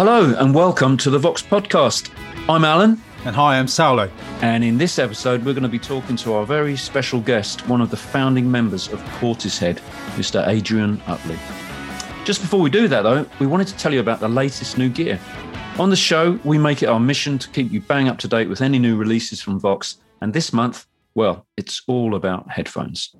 Hello and welcome to the Vox podcast. I'm Alan. And hi, I'm Saulo. And in this episode, we're going to be talking to our very special guest, one of the founding members of Portishead, Mr. Adrian Utley. Just before we do that, though, we wanted to tell you about the latest new gear. On the show, we make it our mission to keep you bang up to date with any new releases from Vox. And this month, well, it's all about headphones.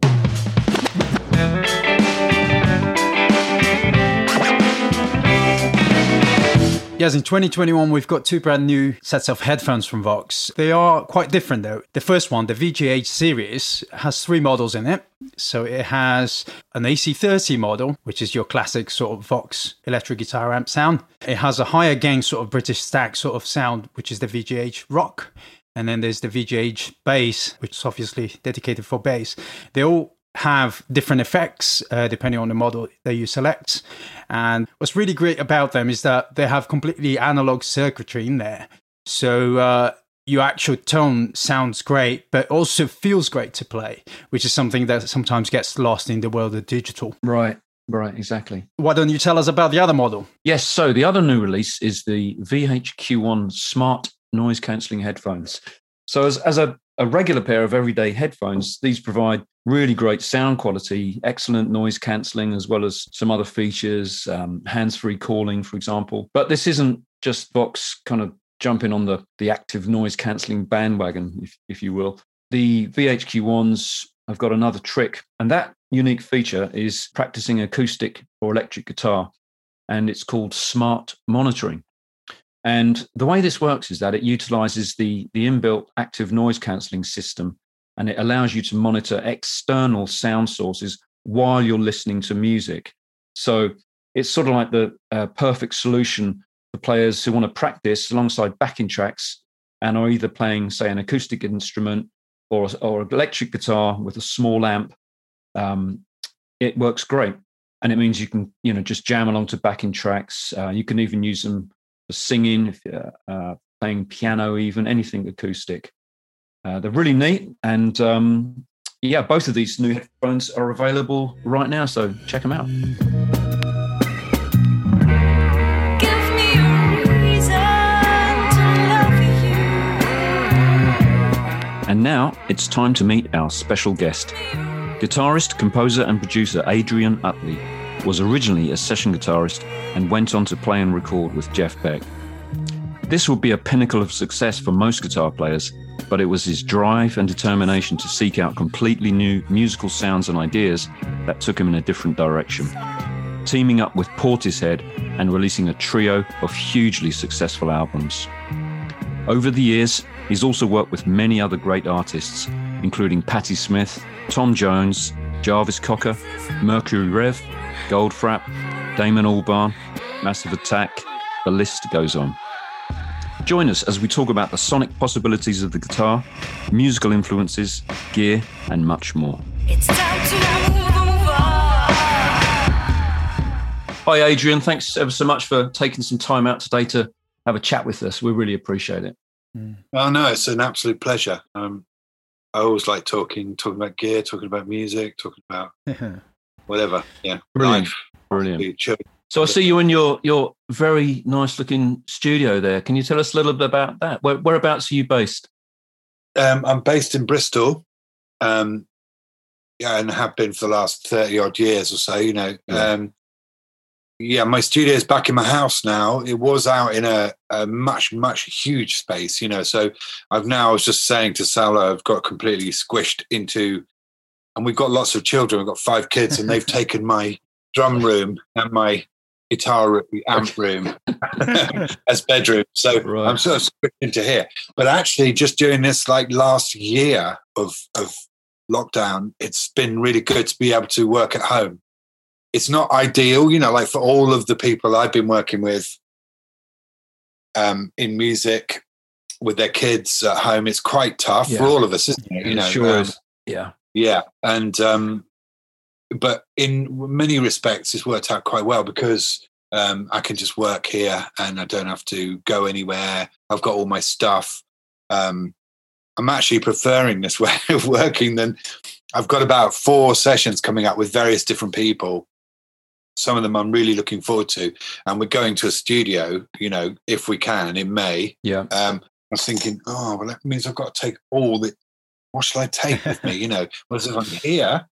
Yes, in 2021, we've got two brand new sets of headphones from Vox. They are quite different though. The first one, the VGH series, has three models in it. So it has an AC30 model, which is your classic sort of Vox electric guitar amp sound. It has a higher gain sort of British stack sort of sound, which is the VGH rock. And then there's the VGH bass, which is obviously dedicated for bass. They all have different effects uh, depending on the model that you select. And what's really great about them is that they have completely analog circuitry in there. So uh, your actual tone sounds great, but also feels great to play, which is something that sometimes gets lost in the world of digital. Right. Right, exactly. Why don't you tell us about the other model? Yes, so the other new release is the VHQ1 Smart Noise Cancelling Headphones. So, as, as a, a regular pair of everyday headphones, these provide really great sound quality, excellent noise cancelling, as well as some other features, um, hands free calling, for example. But this isn't just Vox kind of jumping on the, the active noise cancelling bandwagon, if, if you will. The VHQ ones have got another trick, and that unique feature is practicing acoustic or electric guitar, and it's called smart monitoring. And the way this works is that it utilizes the, the inbuilt active noise cancelling system and it allows you to monitor external sound sources while you're listening to music. So it's sort of like the uh, perfect solution for players who want to practice alongside backing tracks and are either playing, say, an acoustic instrument or or electric guitar with a small amp. Um, it works great, and it means you can you know just jam along to backing tracks. Uh, you can even use them singing, uh, playing piano, even anything acoustic. Uh, they're really neat, and um, yeah, both of these new headphones are available right now, so check them out. And now it's time to meet our special guest. Guitarist, composer, and producer Adrian Utley was originally a session guitarist and went on to play and record with Jeff Beck. This would be a pinnacle of success for most guitar players, but it was his drive and determination to seek out completely new musical sounds and ideas that took him in a different direction. Teaming up with Portishead and releasing a trio of hugely successful albums. Over the years, he's also worked with many other great artists, including Patti Smith, Tom Jones, Jarvis Cocker, Mercury Rev, Goldfrapp, Damon Albarn, Massive Attack, the list goes on. Join us as we talk about the sonic possibilities of the guitar, musical influences, gear, and much more. Hi, Adrian. Thanks ever so much for taking some time out today to have a chat with us. We really appreciate it. Mm. Oh no, it's an absolute pleasure. Um, I always like talking, talking about gear, talking about music, talking about whatever. Yeah, brilliant, life, brilliant. So I see you in your your very nice looking studio there. Can you tell us a little bit about that? Where, whereabouts are you based? Um, I'm based in Bristol. Um, yeah, and have been for the last thirty odd years or so. You know, yeah. Um, yeah, my studio is back in my house now. It was out in a, a, much, much huge space, you know. So I've now, I was just saying to Salah, I've got completely squished into, and we've got lots of children. We've got five kids, and they've taken my drum room and my guitar amp room as bedroom. So right. I'm sort of switching into here. But actually, just during this like last year of of lockdown, it's been really good to be able to work at home. It's not ideal, you know, like for all of the people I've been working with um, in music with their kids at home. It's quite tough yeah. for all of us, isn't it? You know, sure um, Yeah, yeah, and um, but in many respects, it's worked out quite well because um, I can just work here and I don't have to go anywhere. I've got all my stuff. Um, I'm actually preferring this way of working than I've got about four sessions coming up with various different people. some of them I'm really looking forward to. And we're going to a studio, you know, if we can in May. Yeah. Um, I was thinking, oh, well, that means I've got to take all the. What shall I take with me? You know, whereas if I'm here,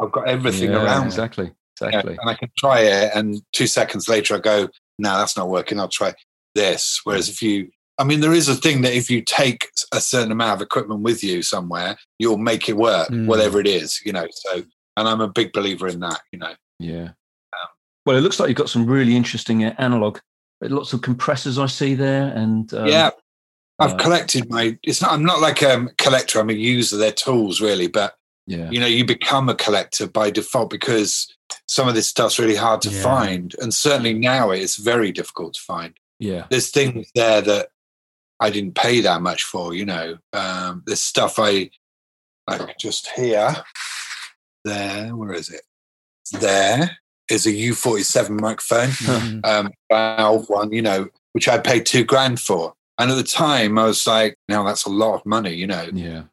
I've got everything Yeah, around. Exactly. Exactly. and I can try it, and two seconds later, I go, "No, that's not working. I'll try this." Whereas if you, I mean, there is a thing that if you take a certain amount of equipment with you somewhere, you'll make it work, Mm. whatever it is, you know. So, and I'm a big believer in that, you know. Yeah. Well, it looks like you've got some really interesting uh, analog, lots of compressors I see there, and um, yeah, I've uh, collected my. It's not. I'm not like a collector. I'm a user. They're tools, really, but yeah, you know, you become a collector by default because some of this stuff's really hard to Yeah. find, and certainly now it's very difficult to find. yeah, there's things there that I didn't pay that much for, you know. Um, there's stuff I like just here, there, where is it? There is a U47 microphone, Mhm. um, valve one, you know, which I paid two grand for. And at the time, I was like, now that's a lot of money, you know. yeah,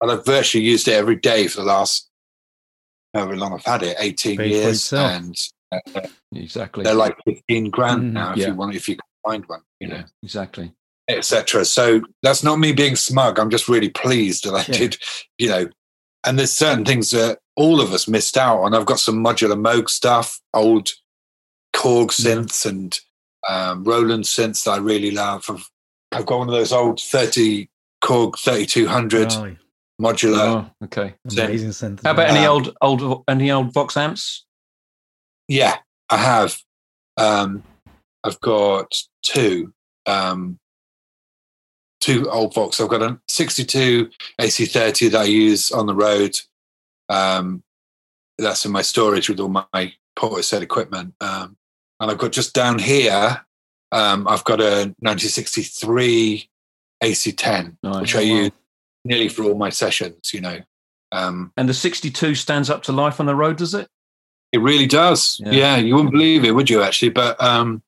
And I've virtually used it every day for the last however long I've had it, 18 Paid years. And uh, exactly. they're like 15 grand Mhm. now if Yeah. you want, if you can find one, you know. yeah, exactly. etc. So that's not me being smug. I'm just really pleased that I Yeah. did, you know. And there's certain things that all of us missed out on. I've got some modular Moog stuff, old Korg synths and um, Roland synths that I really love. I've, I've got one of those old 30 Korg 3200 Oh, modular. Oh, okay. amazing synth. How about any Um, old, old, any old Vox amps? Yeah, I have. Um, I've got two. Um, two old Vox. I've got a 62 AC30 that I use on the road. Um, that's in my storage with all my Portishead equipment. Um, and I've got just down here, um, I've got a 1963 AC10, Nice. which I wow. use nearly for all my sessions, you know. Um, And the 62 stands up to life on the road, does it? It really does. Yeah. Yeah. you wouldn't believe it, would you? Actually, but um,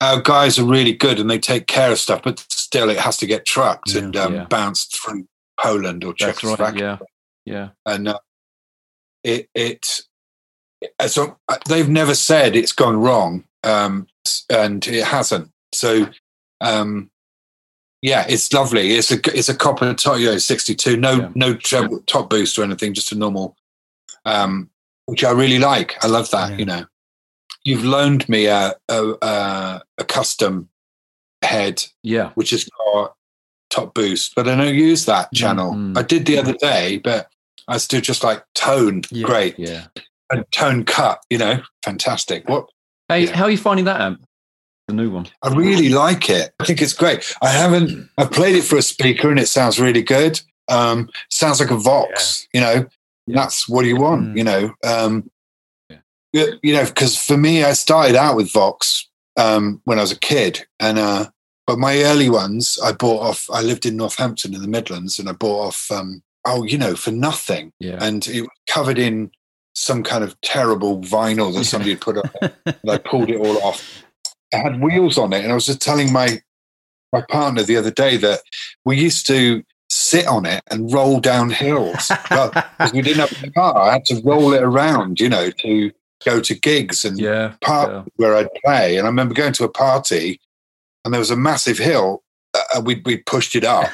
our guys are really good and they take care of stuff. But still, it has to get trucked Yeah. and um, Yeah. bounced through Poland or That's right. Czechoslovakia. Yeah, yeah. And uh, it it so uh, they've never said it's gone wrong, um, and it hasn't. So. Um, yeah, it's lovely. It's a it's a copper top, you know, sixty two. No Yeah. no treble, top boost or anything. Just a normal, um, which I really like. I love that. Yeah. You know, you've loaned me a a, a a custom head, Yeah. which has got top boost, but I don't use that channel. Mhm. I did the other day, but I still just like tone. Yeah. Great Yeah. and tone cut. You know, fantastic. What Hey, Yeah. how are you finding that amp? The new one. I really like it. I think it's great. I haven't. I've played it for a speaker, and it sounds really good. Um, sounds like a Vox. You know, Yeah. that's what you want. Mm. You know, um, Yeah. you you know, because for me, I started out with Vox um, when I was a kid, and uh, but my early ones I bought off. I lived in Northampton in the Midlands, and I bought off. Um, oh, you know, for nothing, Yeah. and it was covered in some kind of terrible vinyl that somebody had put it and I pulled it all off. It had wheels on it, and I was just telling my my partner the other day that we used to sit on it and roll down hills well, because we didn't have a car. I had to roll it around, you know, to go to gigs and yeah. part yeah. where I'd play. And I remember going to a party, and there was a massive hill. Uh, and we we pushed it up,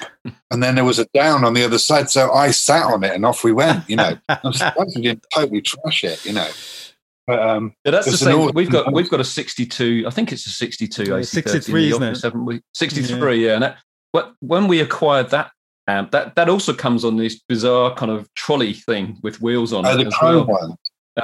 and then there was a down on the other side. So I sat on it, and off we went. You know, I'm surprised we didn't totally trash it. You know, but um, Yeah, that's the same. awesome We've got we've got a 62. I think it's a 62 Yeah, AC30 63, isn't it? office, haven't we? 63. Yeah. And that, but when we acquired that amp, that that also comes on this bizarre kind of trolley thing with wheels on oh, it the as chrome well. one,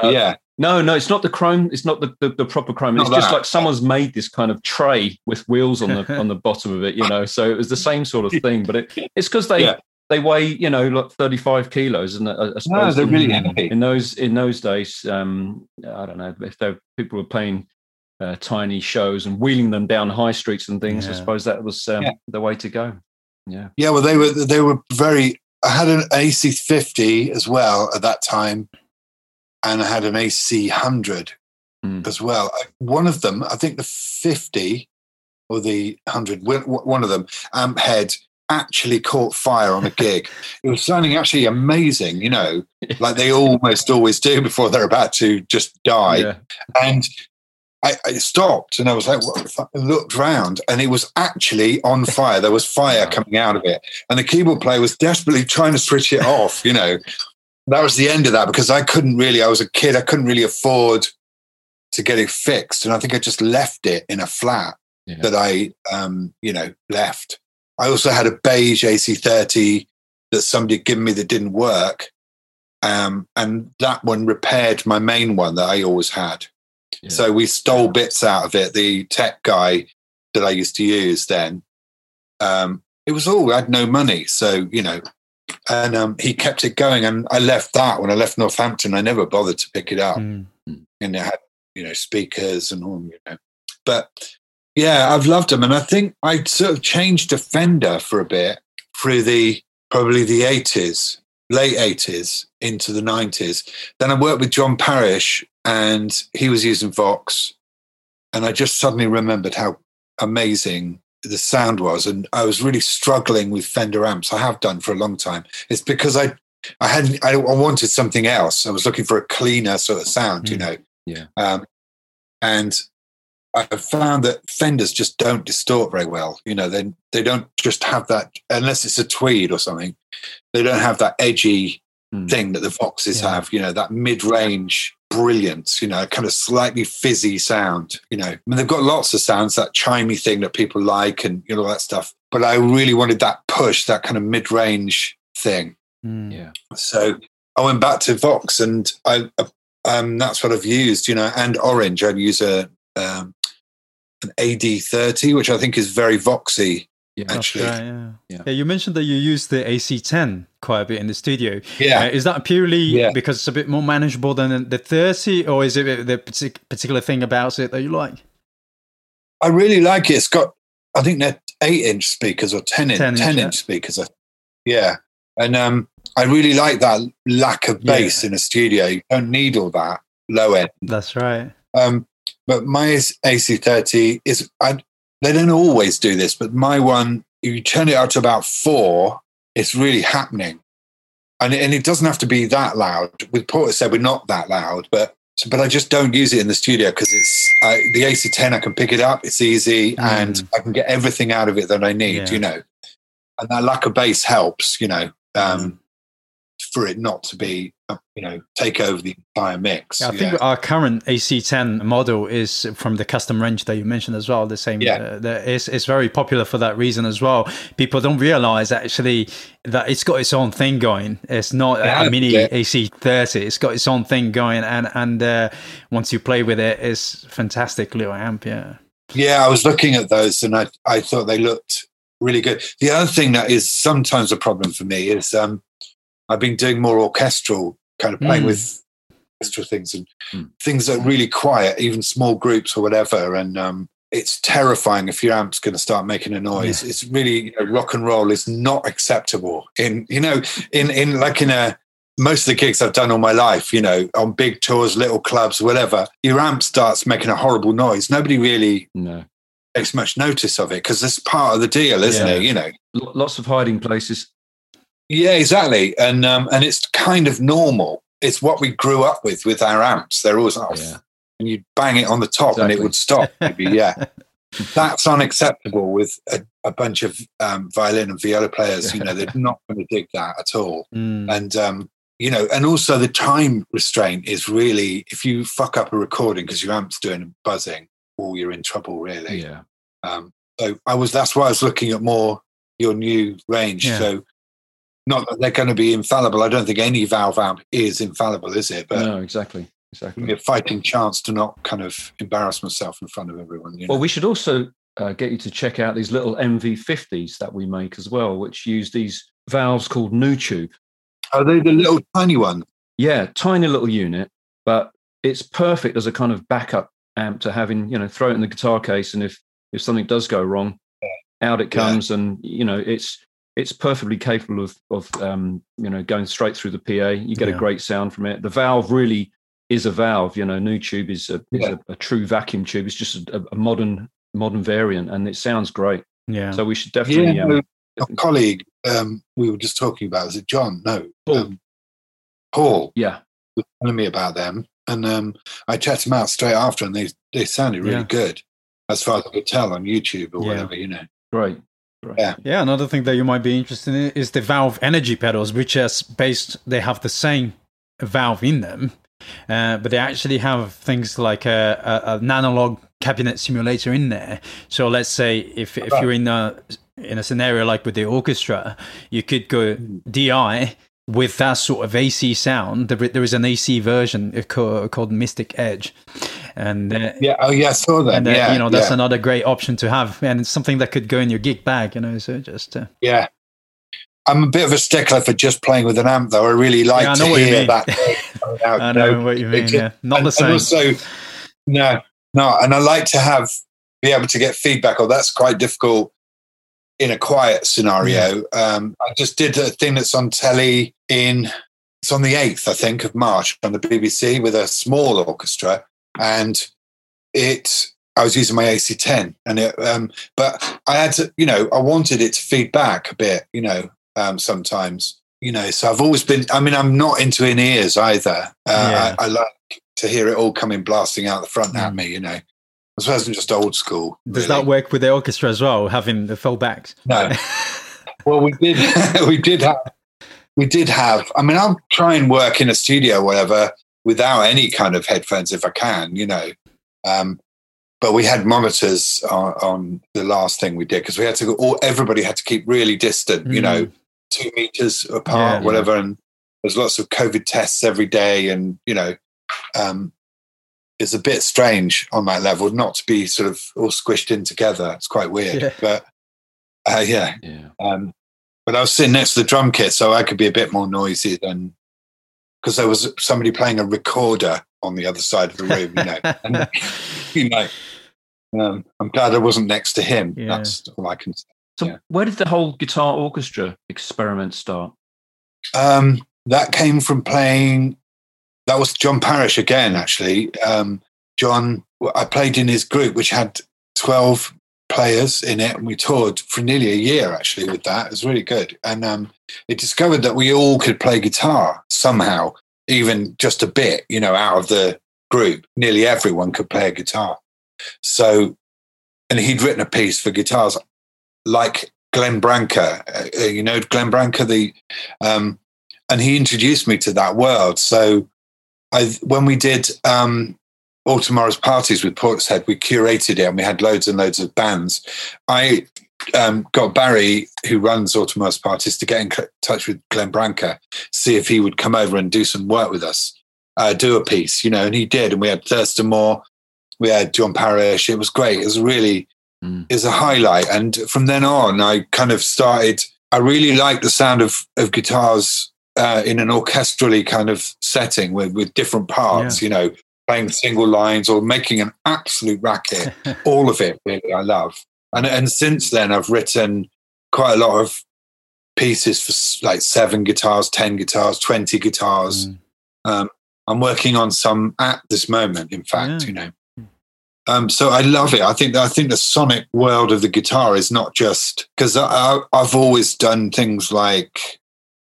Uh, yeah. No, no, it's not the chrome. It's not the, the, the proper chrome. Not It's just like someone's made this kind of tray with wheels on the on the bottom of it. You know, so it was the same sort of thing, but it, it's because they Yeah. they weigh you know like thirty five kilos, and I, I No, they're in- really heavy. in those in those days, um, I don't know if there people were playing uh, tiny shows and wheeling them down high streets and things. I suppose that was um, Yeah. the way to go. Yeah, Yeah, well, they were they were very. I had an AC50 as well at that time, and I had an AC100 Mm. as well. One of them, I think the 50 or the 100, wh- wh- one of them, amp head actually caught fire on a gig. it was sounding actually amazing, you know, like they almost always do before they're about to just die. Yeah. And I, I stopped and I was like, what? I looked round and it was actually on fire. There was fire coming out of it. And the keyboard player was desperately trying to switch it off, you know. That was the end of that because I couldn't really, I was a kid, I couldn't really afford to get it fixed. And I think I just left it in a flat Yeah. that I, um, you know, left. I also had a beige AC30 that somebody had given me that didn't work. Um, and that one repaired my main one that I always had. Yeah. So we stole bits out of it. The tech guy that I used to use then, um, it was all, I had no money. So, you know, and um, he kept it going. And I left that when I left Northampton. I never bothered to pick it up Mm. and it had you know speakers and all you know but yeah i've loved them and i think i sort of changed to fender for a bit through the probably the 80s late 80s into the 90s then i worked with john parish and he was using vox and i just suddenly remembered how amazing the sound was and i was really struggling with fender amps i have done for a long time it's because i i hadn't i, I wanted something else i was looking for a cleaner sort of sound you Mm. know Yeah. um, and I found that Fenders just don't distort very well. You know, they they don't just have that unless it's a tweed or something. They don't have that edgy Mm. thing that the Voxes Yeah. have. You know, that mid range brilliance. You know, kind of slightly fizzy sound. You know, I mean, they've got lots of sounds that chimey thing that people like and you know all that stuff. But I really wanted that push, that kind of mid range thing. Mm. Yeah. So I went back to Vox, and I um, that's what I've used, you know. And Orange, I use a um, an AD30, which I think is very Voxy. Yeah. Actually, right, yeah. Yeah. yeah. You mentioned that you use the AC10 quite a bit in the studio. Yeah, Uh, is that purely Yeah. because it's a bit more manageable than the 30, or is it the partic- particular thing about it that you like? I really like it. It's got, I think they're eight inch speakers or 10 inch, 10 10 inch, inch, yeah. speakers. Yeah. And um, I really like that lack of bass in a studio. You don't need all that low end. That's right. Um, but my AC30 is, I, they don't always do this, but my one, if you turn it out to about four, it's really happening. And, and it doesn't have to be that loud. With Portishead, we're not that loud, but but I just don't use it in the studio because it's uh, the AC10. I can pick it up; it's easy, Mm. and I can get everything out of it that I need. Yeah. You know, and that lack of bass helps. You know, um, for it not to be, you know, take over the entire mix. I think Yeah. our current AC10 model is from the custom range that you mentioned as well. The same, Yeah. uh, the, it's, it's very popular for that reason as well. People don't realize actually that it's got its own thing going. It's not Yeah, a mini yeah. AC30. It's got its own thing going, and and uh, once you play with it, it's fantastic little amp. Yeah, Yeah, I was looking at those and I, I thought they looked really good. The other thing that is sometimes a problem for me is um, I've been doing more orchestral, kind of playing Mm. with orchestral things and Mm. things that are really quiet, even small groups or whatever. And um, it's terrifying if your amp's going to start making a noise. It's really you know, rock and roll is not acceptable in you know in in like in a most of the gigs I've done all my life, you know, on big tours, little clubs, whatever, your amp starts making a horrible noise. Nobody really No. takes much notice of it because it's part of the deal, isn't Yeah. it? You know. L- Lots of hiding places. Yeah, exactly. And um, and it's kind of normal. It's what we grew up with with our amps. They're always off, Yeah. and you'd bang it on the top, and it would stop. Maybe, yeah. That's unacceptable with a, a bunch of um, violin and viola players. You know, they're not going to dig that at all. Mm. And um, you know, and also the time restraint is really if you fuck up a recording because your amp's doing buzzing, well, you're in trouble, really. Yeah. Um, so I was that's why I was looking at more your new range. Yeah. So not that they're going to be infallible. I don't think any valve amp is infallible, is it? But no, exactly. Exactly. a fighting chance to not kind of embarrass myself in front of everyone. You know? Well, we should also uh, get you to check out these little MV50s that we make as well, which use these valves called Nutube. Are they the little tiny one? Yeah, tiny little unit, but it's perfect as a kind of backup amp to having, you know, throw it in the guitar case, and if if something does go wrong, out it Yeah. comes, and you know, it's it's perfectly capable of of um, you know going straight through the PA. You get Yeah. a great sound from it. The valve really is a valve. You know, Nutube is a is a, a true vacuum tube. It's just a, a modern modern variant, and it sounds great. yeah. So we should definitely Yeah, um, a colleague um, we were just talking about. is it John? No, Paul. Um, Paul Yeah. was telling me about them, and um, I checked them out straight after, and they they sounded really Yeah. good, as far as I could tell on YouTube or Yeah. whatever. You know, Great. Great. Yeah. Yeah, another thing that you might be interested in is the Valve Energy pedals, which is based. They have the same valve in them, uh, but they actually have things like a, a, an analog cabinet simulator in there. So let's say if if you're in a in a scenario like with the orchestra, you could go DI with that sort of AC sound. There, there is an AC version uh, called Mystic Edge, and uh, yeah. Oh yeah, I saw that. and uh, yeah, you know that's yeah. another great option to have, and it's something that could go in your gig bag. You know, so just. Uh, Yeah. I'm a bit of a stickler for just playing with an amp, though. I really like Yeah, I to know hear that. out, I you know what you mean. just- Yeah, not and, the same. Also, no, no, and I like to have be able to get feedback. Or that's quite difficult in a quiet scenario. Um, I just did a thing that's on telly in it's on the eighth, I think, of March on the BBC with a small orchestra, and it. I was using my AC10, and it, um, but I had to, you know, I wanted it to feed back a bit, you know, um, sometimes, you know. So I've always been. I mean, I'm not into in ears either. Uh, Yeah. I, I like to hear it all coming blasting out the front at Mm. me, you know. As well as just old school. Does really. that work with the orchestra as well, having the full backs? No. Well, we did. we did have. We did have. I mean, I'll try and work in a studio, or whatever, without any kind of headphones if I can. You know. Um, but we had monitors on, on the last thing we did because we had to go. All everybody had to keep really distant. You know, two meters apart, Yeah, whatever. And there's lots of COVID tests every day, and you know, um, it's a bit strange on that level not to be sort of all squished in together. It's quite weird, Yeah. but uh, yeah. Yeah. Um, but I was sitting next to the drum kit, so I could be a bit more noisy than because there was somebody playing a recorder on the other side of the room. You know, and, you know. Um, I'm glad I wasn't next to him. Yeah. That's all I can say. So Yeah. where did the whole guitar orchestra experiment start? Um, that came from playing. That was John Parish again, actually. Um, John, I played in his group, which had 12 players in it, and we toured for nearly a year actually with that. It was really good. And um, it discovered that we all could play guitar somehow, even just a bit, you know, out of the group. Nearly everyone could play a guitar. So, and he'd written a piece for guitars like Glenn Branca. Uh, you know, Glenn Branca, the um, and he introduced me to that world. So, I when we did um, All Tomorrow's Parties with Portishead, we curated it and we had loads and loads of bands. I um, got Barry, who runs All Tomorrow's Parties, to get in touch with Glenn Branca, see if he would come over and do some work with us, uh, do a piece, you know, and he did. And we had Thurston Moore, we had John Parish. It was great. It was really Mm. is a highlight. And from then on, I kind of started. I really liked the sound of of guitars uh, in an orchestrally kind of setting with with different parts. You know, playing single lines or making an absolute racket. All of it, really, I love. And and since then, I've written quite a lot of pieces for like seven guitars, ten guitars, twenty guitars. Mm. Um, I'm working on some at this moment. In fact, Yeah. you know. Um, so I love it. I think I think the sonic world of the guitar is not just because I've always done things like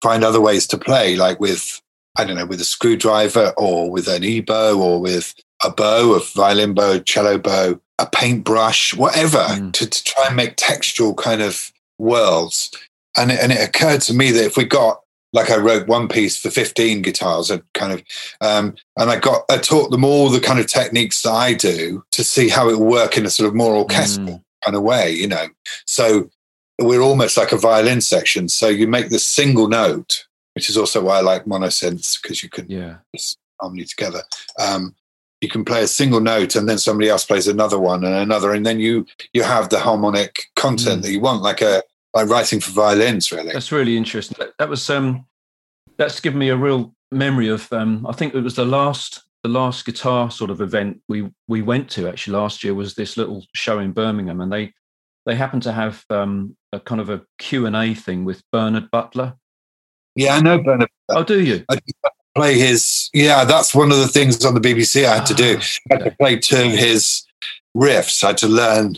find other ways to play, like with I don't know, with a screwdriver or with an e-bow or with a bow, a violin bow, cello bow, a paintbrush, whatever, Mm. to, to try and make textual kind of worlds. And it, and it occurred to me that if we got like I wrote one piece for 15 guitars and kind of um, and I got I taught them all the kind of techniques that I do to see how it will work in a sort of more orchestral Mm. kind of way, you know. So we're almost like a violin section. So you make the single note, which is also why I like monosynths because you can Yeah. harmony together. Um, you can play a single note and then somebody else plays another one and another, and then you you have the harmonic content Mm. that you want, like a like writing for violins, really. That's really interesting. That, that was um, that's given me a real memory of. Um, I think it was the last the last guitar sort of event we we went to actually last year was this little show in Birmingham, and they they happened to have um, a kind of a Q and A thing with Bernard Butler. Yeah, I know Bernard. Oh, do you? I play his. Yeah, that's one of the things on the BBC I had to do. Ah, I had to play two of his riffs. I had to learn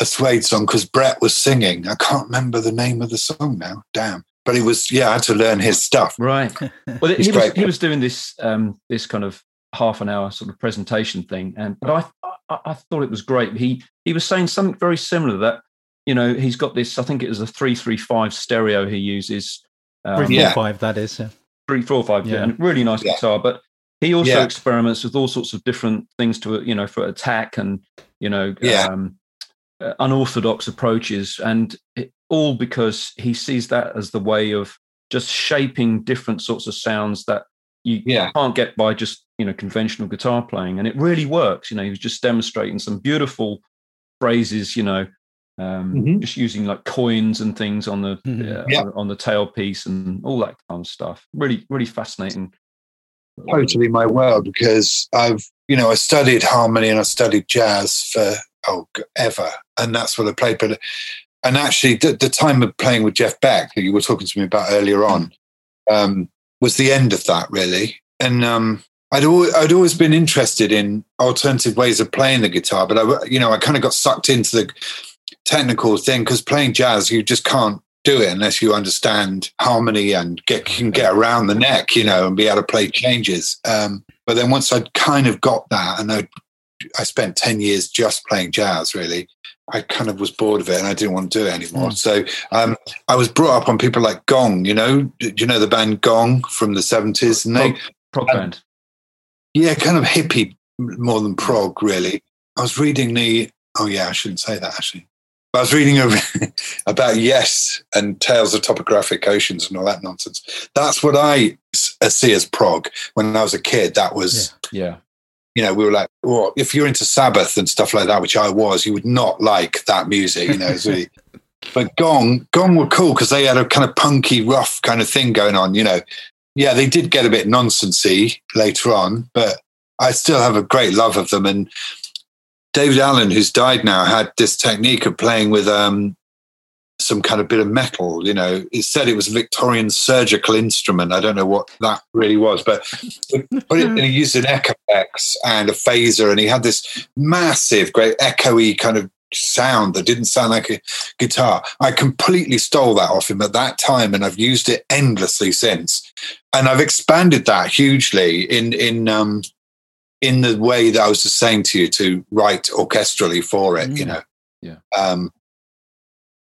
a Suede song because Brett was singing. I can't remember the name of the song now. Damn. But he was, yeah, I had to learn his stuff. Right. Well, he was, he was doing this um, this kind of half an hour sort of presentation thing, and but I, I I thought it was great. He he was saying something very similar that you know he's got this. I think it was a three three five stereo he uses. Um, three four five. That is. Yeah. Three four five. Yeah. And really nice yeah. guitar, but he also yeah. experiments with all sorts of different things to you know for attack and you know yeah. um, uh, unorthodox approaches, and it, all because he sees that as the way of just shaping different sorts of sounds that you yeah. can't get by just you know conventional guitar playing, and it really works. You know, he was just demonstrating some beautiful phrases. You know, um, mm-hmm. just using like coins and things on the mm-hmm. uh, yeah. on the tailpiece and all that kind of stuff. Really, really fascinating totally my world because I've, you know, I studied harmony and I studied jazz for, oh, ever. And that's what I played. But, and actually, the, the time of playing with Jeff Beck that you were talking to me about earlier on um, was the end of that, really. And um, I'd, always, I'd always been interested in alternative ways of playing the guitar, but I, you know, I kind of got sucked into the technical thing because playing jazz, you just can't do it unless you understand harmony and get can get around the neck, you know, and be able to play changes. Um, but then once I'd kind of got that, and I, I spent ten years just playing jazz, really. I kind of was bored of it and I didn't want to do it anymore. Mm. So um, I was brought up on people like Gong. You know, do you know the band Gong from the seventies? And they prog, band. Yeah, kind of hippie more than prog, really. I was reading the. Oh yeah, I shouldn't say that actually. I was reading about Yes and Tales of Topographic Oceans and all that nonsense. That's what I uh, see as prog. When I was a kid, that was, yeah. yeah. You know, we were like, well, if you're into Sabbath and stuff like that, which I was, you would not like that music. You know, really, but Gong, Gong were cool because they had a kind of punky, rough kind of thing going on. You know, yeah, they did get a bit nonsensy later on, but I still have a great love of them. And Daevid Allen, who's died now, had this technique of playing with um, some kind of bit of metal. You know, he said it was a Victorian surgical instrument. I don't know what that really was, but but it, he used an Echoplex and a phaser, and he had this massive, great echoey kind of sound that didn't sound like a guitar. I completely stole that off him at that time, and I've used it endlessly since. And I've expanded that hugely in in um, in the way that I was just saying to you to write orchestrally for it, mm. you know. Yeah. Um,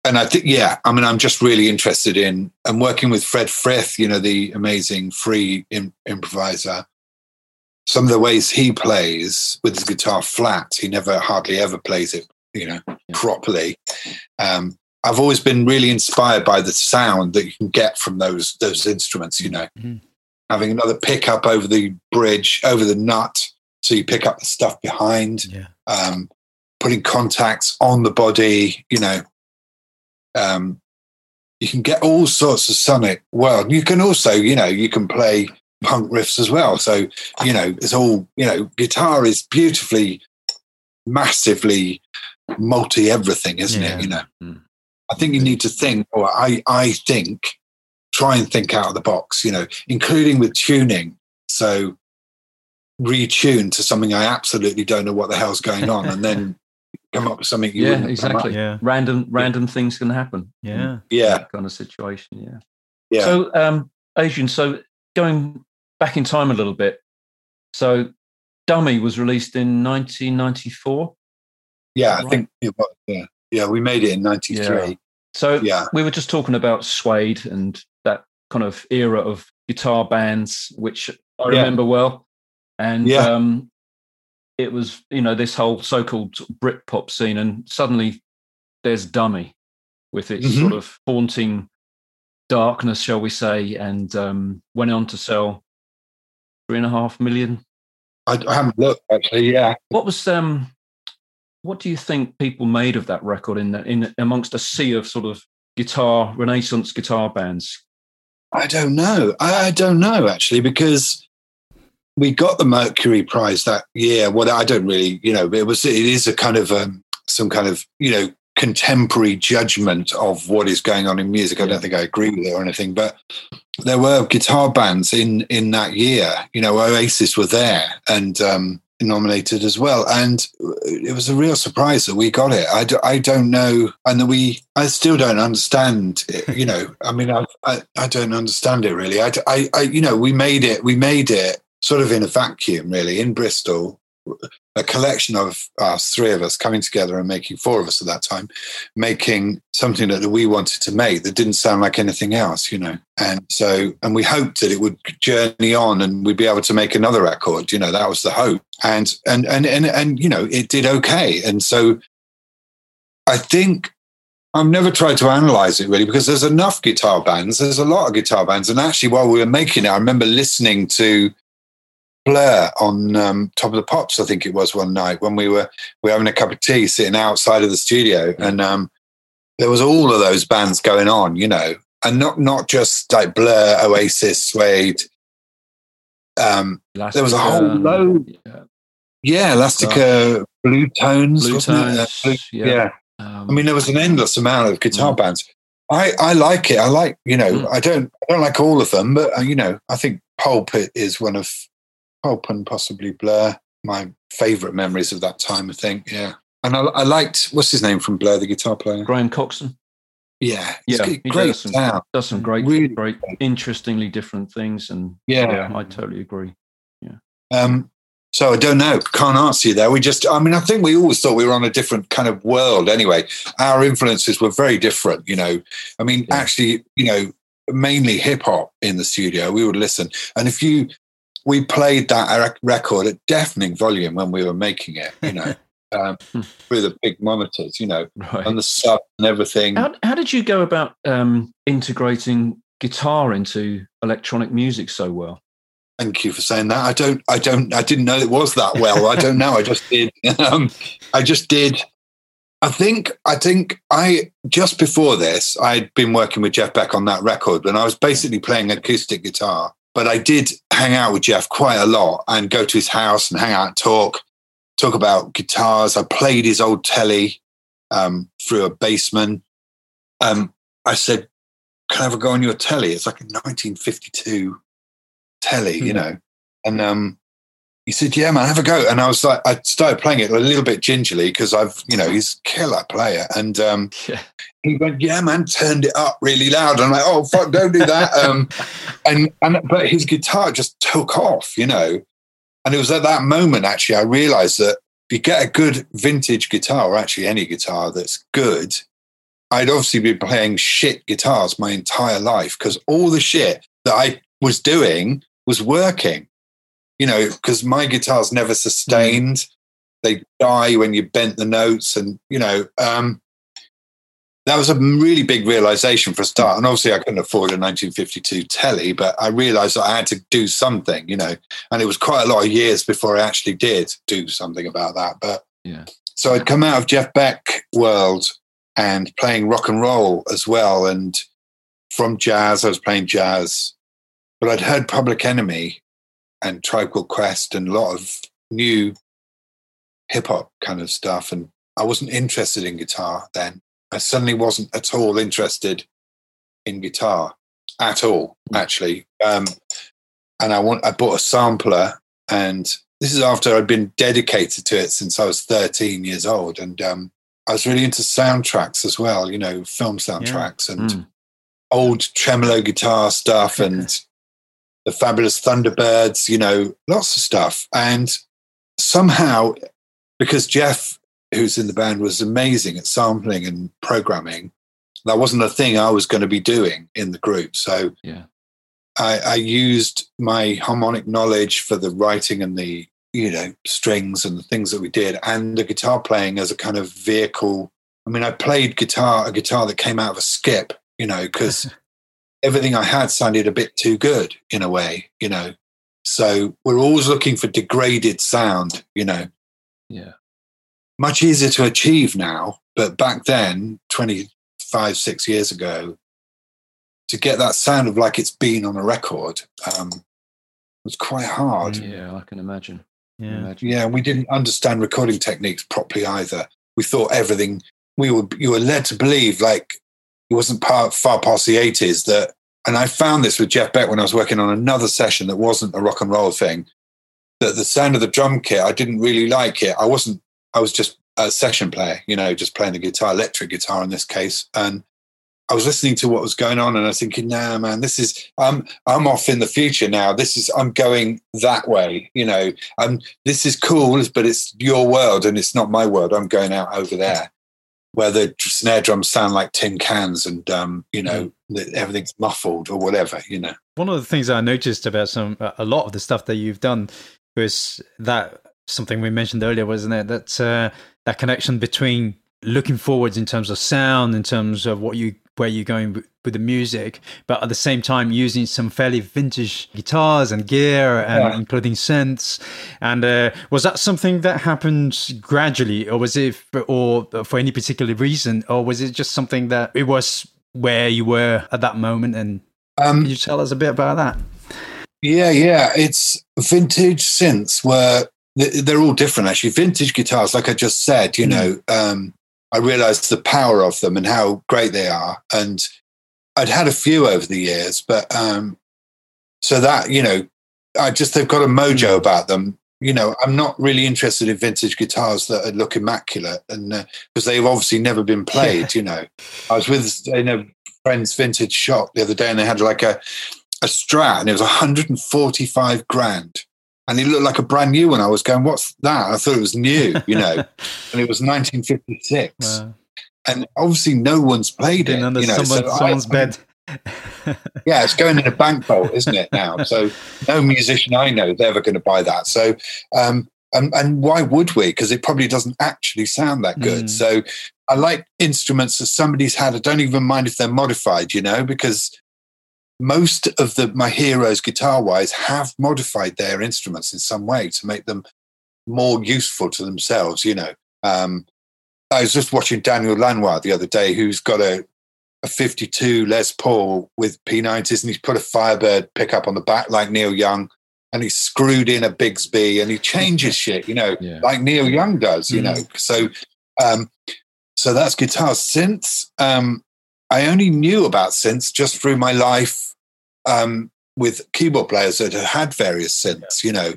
and I think, yeah, I mean, I'm just really interested in and working with Fred Frith, you know, the amazing free Im- improviser. Some of the ways he plays with his guitar flat, he never hardly ever plays it, you know, yeah. properly. Um, I've always been really inspired by the sound that you can get from those those instruments. You know, mm-hmm. having another pickup over the bridge, over the nut, so you pick up the stuff behind, yeah. um, putting contacts on the body, you know. Um, you can get all sorts of sonic well. You can also, you know, you can play punk riffs as well. So, you know, it's all, you know, guitar is beautifully, massively multi everything, isn't yeah. it? You know, mm. I think you need to think, or I, I think, try and think out of the box, you know, including with tuning. So retune to something I absolutely don't know what the hell's going on, and then come up with something. yeah, exactly. Yeah, random random things can happen. Yeah, yeah, that kind of situation. Yeah, yeah. So, um, Adrian, so going back in time a little bit, so Dummy was released in 1994. Yeah, right? I think it was, yeah, yeah, we made it in '93. Yeah. So yeah. we were just talking about Suede and that kind of era of guitar bands, which I remember yeah. well and yeah. um, it was you know this whole so-called Britpop scene, and suddenly there's Dummy with its mm-hmm. sort of haunting darkness, shall we say, and um, went on to sell three and a half million. I, I haven't looked actually. Yeah. What was um, what do you think people made of that record in the, in amongst a sea of sort of guitar Renaissance guitar bands? I don't know. I, I don't know actually because we got the Mercury Prize that year. Well, I don't really, you know, it was it is a kind of um, some kind of you know contemporary judgment of what is going on in music. I don't think I agree with it or anything, but there were guitar bands in in that year. You know, Oasis were there, and um, nominated as well. And it was a real surprise that we got it. I, d- I don't know. And that we, I still don't understand it, you know, I mean, I, I, I don't understand it really. I, I, I, you know, we made it, we made it sort of in a vacuum really in Bristol a collection of us, three of us, coming together and making four of us at that time, making something that we wanted to make that didn't sound like anything else, you know. And so, and we hoped that it would journey on and we'd be able to make another record. You know, that was the hope. And and and and and you know, it did okay. And so, I think I've never tried to analyze it really because there's enough guitar bands. There's a lot of guitar bands, and actually, while we were making it, I remember listening to Blur on um, Top of the Pops, I think it was one night when we were we were having a cup of tea, sitting outside of the studio, and um, there was all of those bands going on, you know, and not not just like Blur, Oasis, Suede. Um, there was a whole load. Yeah, yeah Elastica, Bluetones, Blue Tones, Blue, yeah. yeah. Um, I mean, there was an endless amount of guitar mm. bands. I, I like it. I like, you know, mm. I don't I don't like all of them, but uh, you know, I think Pulp is one of Pulp and possibly Blur. My favourite memories of that time, I think. Yeah, and I, I, liked what's his name from Blur, the guitar player, Graham Coxon. Yeah, yeah, great does some, does some great, really great, interestingly different things, and yeah, yeah, I totally agree. Yeah. Um, so I don't know, can't answer you there. We just, I mean, I think we always thought we were on a different kind of world. Anyway, our influences were very different. You know, I mean, yeah. actually, you know, mainly hip hop in the studio. We would listen, and if you we played that record at deafening volume when we were making it, you know, um, hmm. through the big monitors, you know, right. and the sub and everything. How, how did you go about um, integrating guitar into electronic music so well? Thank you for saying that. I don't, I don't, I didn't know it was that well. I don't know. I just did. Um, I just did. I think, I think I just before this, I'd been working with Jeff Beck on that record, and I was basically playing acoustic guitar but I did hang out with Jeff quite a lot and go to his house and hang out and talk, talk about guitars. I played his old telly um, through a Bassman. Um, I said, "Can I ever go on your telly?" It's like a 1952 telly, mm-hmm. you know. And um, he said, "Yeah, man, have a go." And I was like, I started playing it a little bit gingerly because I've, you know, he's killer player. And um, yeah. he went, "Yeah, man," turned it up really loud. And I'm like, "Oh fuck, don't do that." um, and and but his guitar just took off, you know. And it was at that moment actually I realised that if you get a good vintage guitar, or actually any guitar that's good, I'd obviously been playing shit guitars my entire life because all the shit that I was doing was working you know, because my guitar's never mm. sustained. They die when you bent the notes, and you know, um, that was a really big realization for a start. And obviously, I couldn't afford a 1952 telly, but I realized that I had to do something, you know. And it was quite a lot of years before I actually did do something about that. But yeah, so I'd come out of Jeff Beck world and playing rock and roll as well, and from jazz, I was playing jazz. But I'd heard Public Enemy and Tribe Called Quest and a lot of new hip hop kind of stuff. And I wasn't interested in guitar then. I suddenly wasn't at all interested in guitar at all, hmm. actually. Um, and I want I bought a sampler, and this is after I'd been dedicated to it since I was 13 years old, and um, I was really into soundtracks as well. You know, film soundtracks yeah. and mm. old tremolo guitar stuff, and the fabulous Thunderbirds, you know, lots of stuff. And somehow, because Geoff, who's in the band, was amazing at sampling and programming, that wasn't a thing I was going to be doing in the group. So yeah. I, I used my harmonic knowledge for the writing and the you know strings and the things that we did, and the guitar playing as a kind of vehicle. I mean, I played guitar, a guitar that came out of a skip, you know, because everything I had sounded a bit too good in a way, you know. So we're always looking for degraded sound, you know. Yeah. Much easier to achieve now, but back then, 25, six years ago, to get that sound of like it's been on a record um, was quite hard. Yeah, I can imagine. Yeah. Imagine. Yeah, we didn't understand recording techniques properly either. We thought everything we were you were led to believe like it wasn't part, far past the 80s that, and I found this with Jeff Beck when I was working on another session that wasn't a rock and roll thing, that the sound of the drum kit, I didn't really like it. I wasn't, I was just a session player, you know, just playing the guitar, electric guitar in this case. And I was listening to what was going on and I was thinking, nah, man, this is, I'm, I'm off in the future now. This is, I'm going that way, you know, um, this is cool, but it's your world and it's not my world. I'm going out over there where the snare drums sound like tin cans and um, you know mm. everything's muffled or whatever you know one of the things i noticed about some a lot of the stuff that you've done was that something we mentioned earlier wasn't it that uh, that connection between looking forwards in terms of sound in terms of what you where you're going with the music, but at the same time using some fairly vintage guitars and gear, and yeah. including synths. And uh, was that something that happened gradually, or was it, for, or for any particular reason, or was it just something that it was where you were at that moment? And um, can you tell us a bit about that? Yeah, yeah, it's vintage synths were they're all different actually. Vintage guitars, like I just said, you mm. know. Um, I realized the power of them and how great they are. And I'd had a few over the years, but um, so that, you know, I just, they've got a mojo hmm. about them. You know, I'm not really interested in vintage guitars that look immaculate and because uh, they've obviously never been played, you know. I was with in a friend's vintage shop the other day and they had like a, a strat and it was 145 grand and it looked like a brand new one. I was going, "What's that?" I thought it was new, you know, and it was 1956. Wow. And obviously, no one's played it. Under you know, someone, so someone's I, bed. yeah, it's going in a bank vault, isn't it now? So no musician I know is ever going to buy that. So, um, and, and why would we? Because it probably doesn't actually sound that good. Mm. So I like instruments that somebody's had. I don't even mind if they're modified, you know, because most of the my heroes guitar wise have modified their instruments in some way to make them more useful to themselves you know um, i was just watching daniel lanois the other day who's got a, a 52 les paul with p90s and he's put a firebird pickup on the back like neil young and he's screwed in a bigsby and he changes shit you know yeah. like neil young does you mm-hmm. know so um, so that's guitar synths um, I only knew about synths just through my life um, with keyboard players that had had various synths. You know,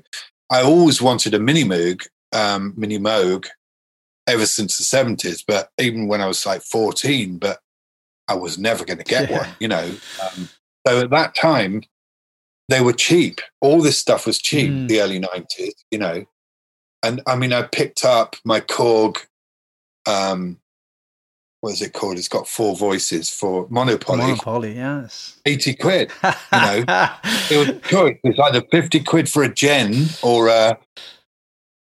I always wanted a mini Moog, um, mini Moog, ever since the seventies. But even when I was like fourteen, but I was never going to get yeah. one. You know, um, so at that time they were cheap. All this stuff was cheap. Mm. The early nineties. You know, and I mean, I picked up my Korg um, what is it called? It's got four voices for Mono/Poly. Mono/Poly, yes. 80 quid. You know, it was choice. It's either 50 quid for a gen or uh,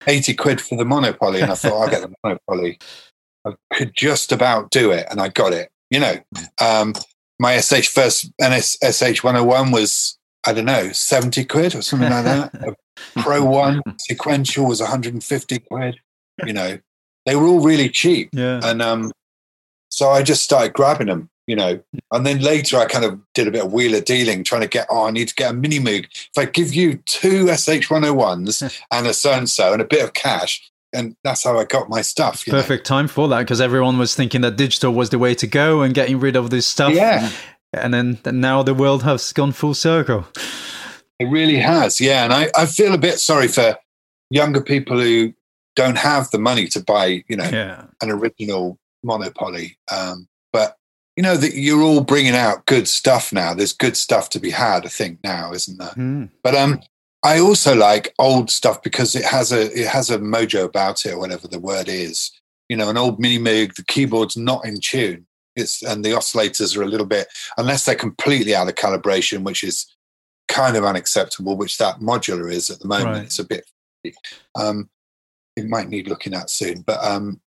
80 quid for the Mono/Poly. And I thought, I'll get the Mono/Poly. I could just about do it. And I got it. You know, um, my SH first NS, SH 101 was, I don't know, 70 quid or something like that. A Pro 1 sequential was 150 quid. You know, they were all really cheap. Yeah. And um, so I just started grabbing them, you know. And then later I kind of did a bit of wheeler dealing, trying to get, oh, I need to get a mini Moog. If I give you two SH101s and a so and so and a bit of cash, and that's how I got my stuff. Perfect know? time for that because everyone was thinking that digital was the way to go and getting rid of this stuff. Yeah. And then now the world has gone full circle. It really has, yeah. And I, I feel a bit sorry for younger people who don't have the money to buy, you know, yeah. an original Mono/Poly. Um, but you know that you're all bringing out good stuff now. There's good stuff to be had, I think now, isn't there? Mm. But um, I also like old stuff because it has a it has a mojo about it, or whatever the word is. You know, an old mini Moog, the keyboard's not in tune. It's and the oscillators are a little bit, unless they're completely out of calibration, which is kind of unacceptable. Which that modular is at the moment. Right. It's a bit. Um, it might need looking at soon, but um,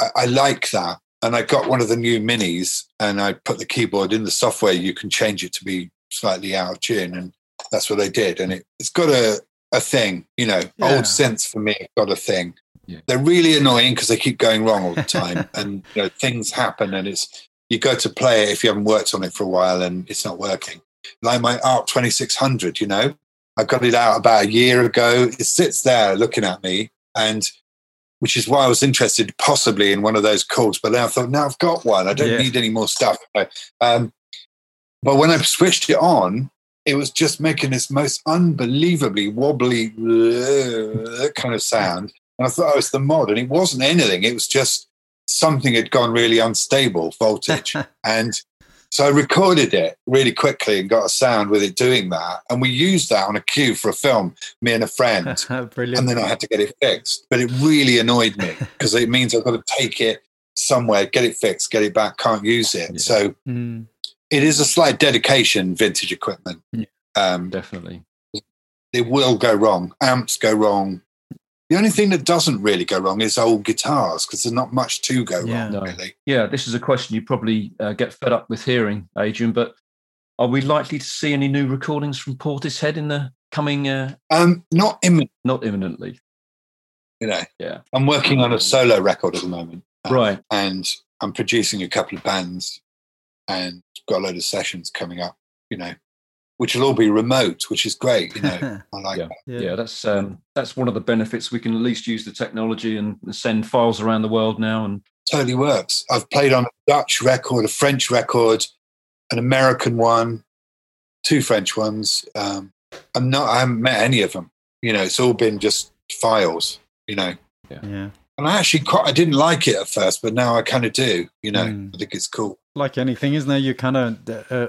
I, I like that. And I got one of the new minis and I put the keyboard in the software. You can change it to be slightly out of tune. And that's what I did. And it, it's got a, a thing, you know, yeah. old synths for me got a thing. Yeah. They're really annoying because they keep going wrong all the time. and you know, things happen and it's, you go to play it if you haven't worked on it for a while and it's not working. Like my ARP 2600, you know, I got it out about a year ago. It sits there looking at me and which is why I was interested possibly in one of those calls. But then I thought, now I've got one. I don't yeah. need any more stuff. Um, but when I switched it on, it was just making this most unbelievably wobbly kind of sound. And I thought, oh, it's the mod. And it wasn't anything. It was just something had gone really unstable voltage. and so I recorded it really quickly and got a sound with it doing that. And we used that on a cue for a film, me and a friend. Brilliant. And then I had to get it fixed. But it really annoyed me because it means I've got to take it somewhere, get it fixed, get it back, can't use it. Yeah. So Mm. it is a slight dedication, vintage equipment. Yeah. Um, Definitely. it will go wrong. Amps go wrong. The only thing that doesn't really go wrong is old guitars because there's not much to go Yeah. wrong, No. really. Yeah, this is a question you probably uh, get fed up with hearing, Adrian. But are we likely to see any new recordings from Portishead in the coming? Uh, Um, not imminent, not imminently. you know. Yeah. I'm working on a solo record at the moment. um, Right. And I'm producing a couple of bands and got a load of sessions coming up, you know, which will all be remote, which is great, you know. I like Yeah. that. Yeah, that's um, that's one of the benefits. We can at least use the technology and send files around the world now. And Totally works. I've played on a Dutch record, a French record, an American one, two French ones. Um, I'm not, I haven't met any of them. You know, it's all been just files, you know. Yeah. yeah. And I actually quite, I didn't like it at first, but now I kind of do, you know. Mm. I think it's cool. Like anything, isn't there? You kind of uh,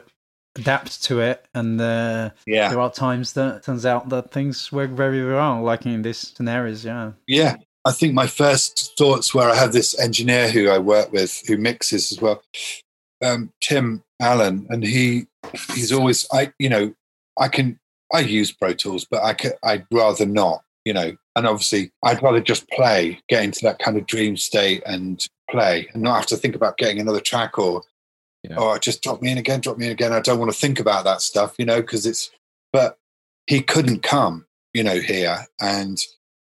adapt to it, and uh, Yeah. there are times that turns out that things work very well, like in this scenarios. Yeah. Yeah. I think my first thoughts were I have this engineer who I work with who mixes as well, um, Tim Allen, and he he's always I you know I can I use Pro Tools, but I could, I'd rather not, you know. And obviously, I'd rather just play, get into that kind of dream state and play, and not have to think about getting another track or Yeah. oh just drop me in again, drop me in again. I don't want to think about that stuff, you know, because it's. But he couldn't come, you know, here, and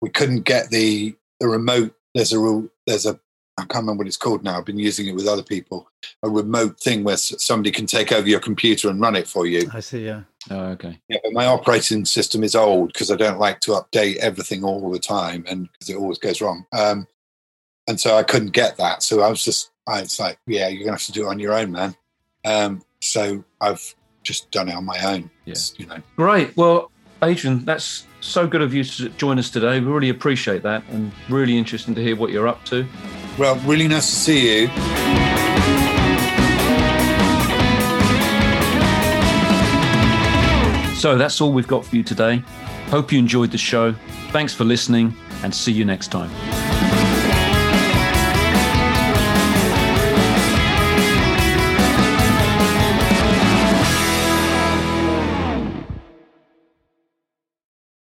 we couldn't get the the remote. There's a rule. There's a I can't remember what it's called now. I've been using it with other people. A remote thing where somebody can take over your computer and run it for you. I see. Yeah. oh, okay, Yeah, but my operating system is old because I don't like to update everything all the time, and because it always goes wrong. Um, and so I couldn't get that. So I was just, I was like, yeah, you're gonna have to do it on your own, man. Um, so I've just done it on my own. Yeah. You know, great. Well, Adrian, that's so good of you to join us today. We really appreciate that, and really interesting to hear what you're up to. well, really nice to see you. So that's all we've got for you today. Hope you enjoyed the show. Thanks for listening, and see you next time.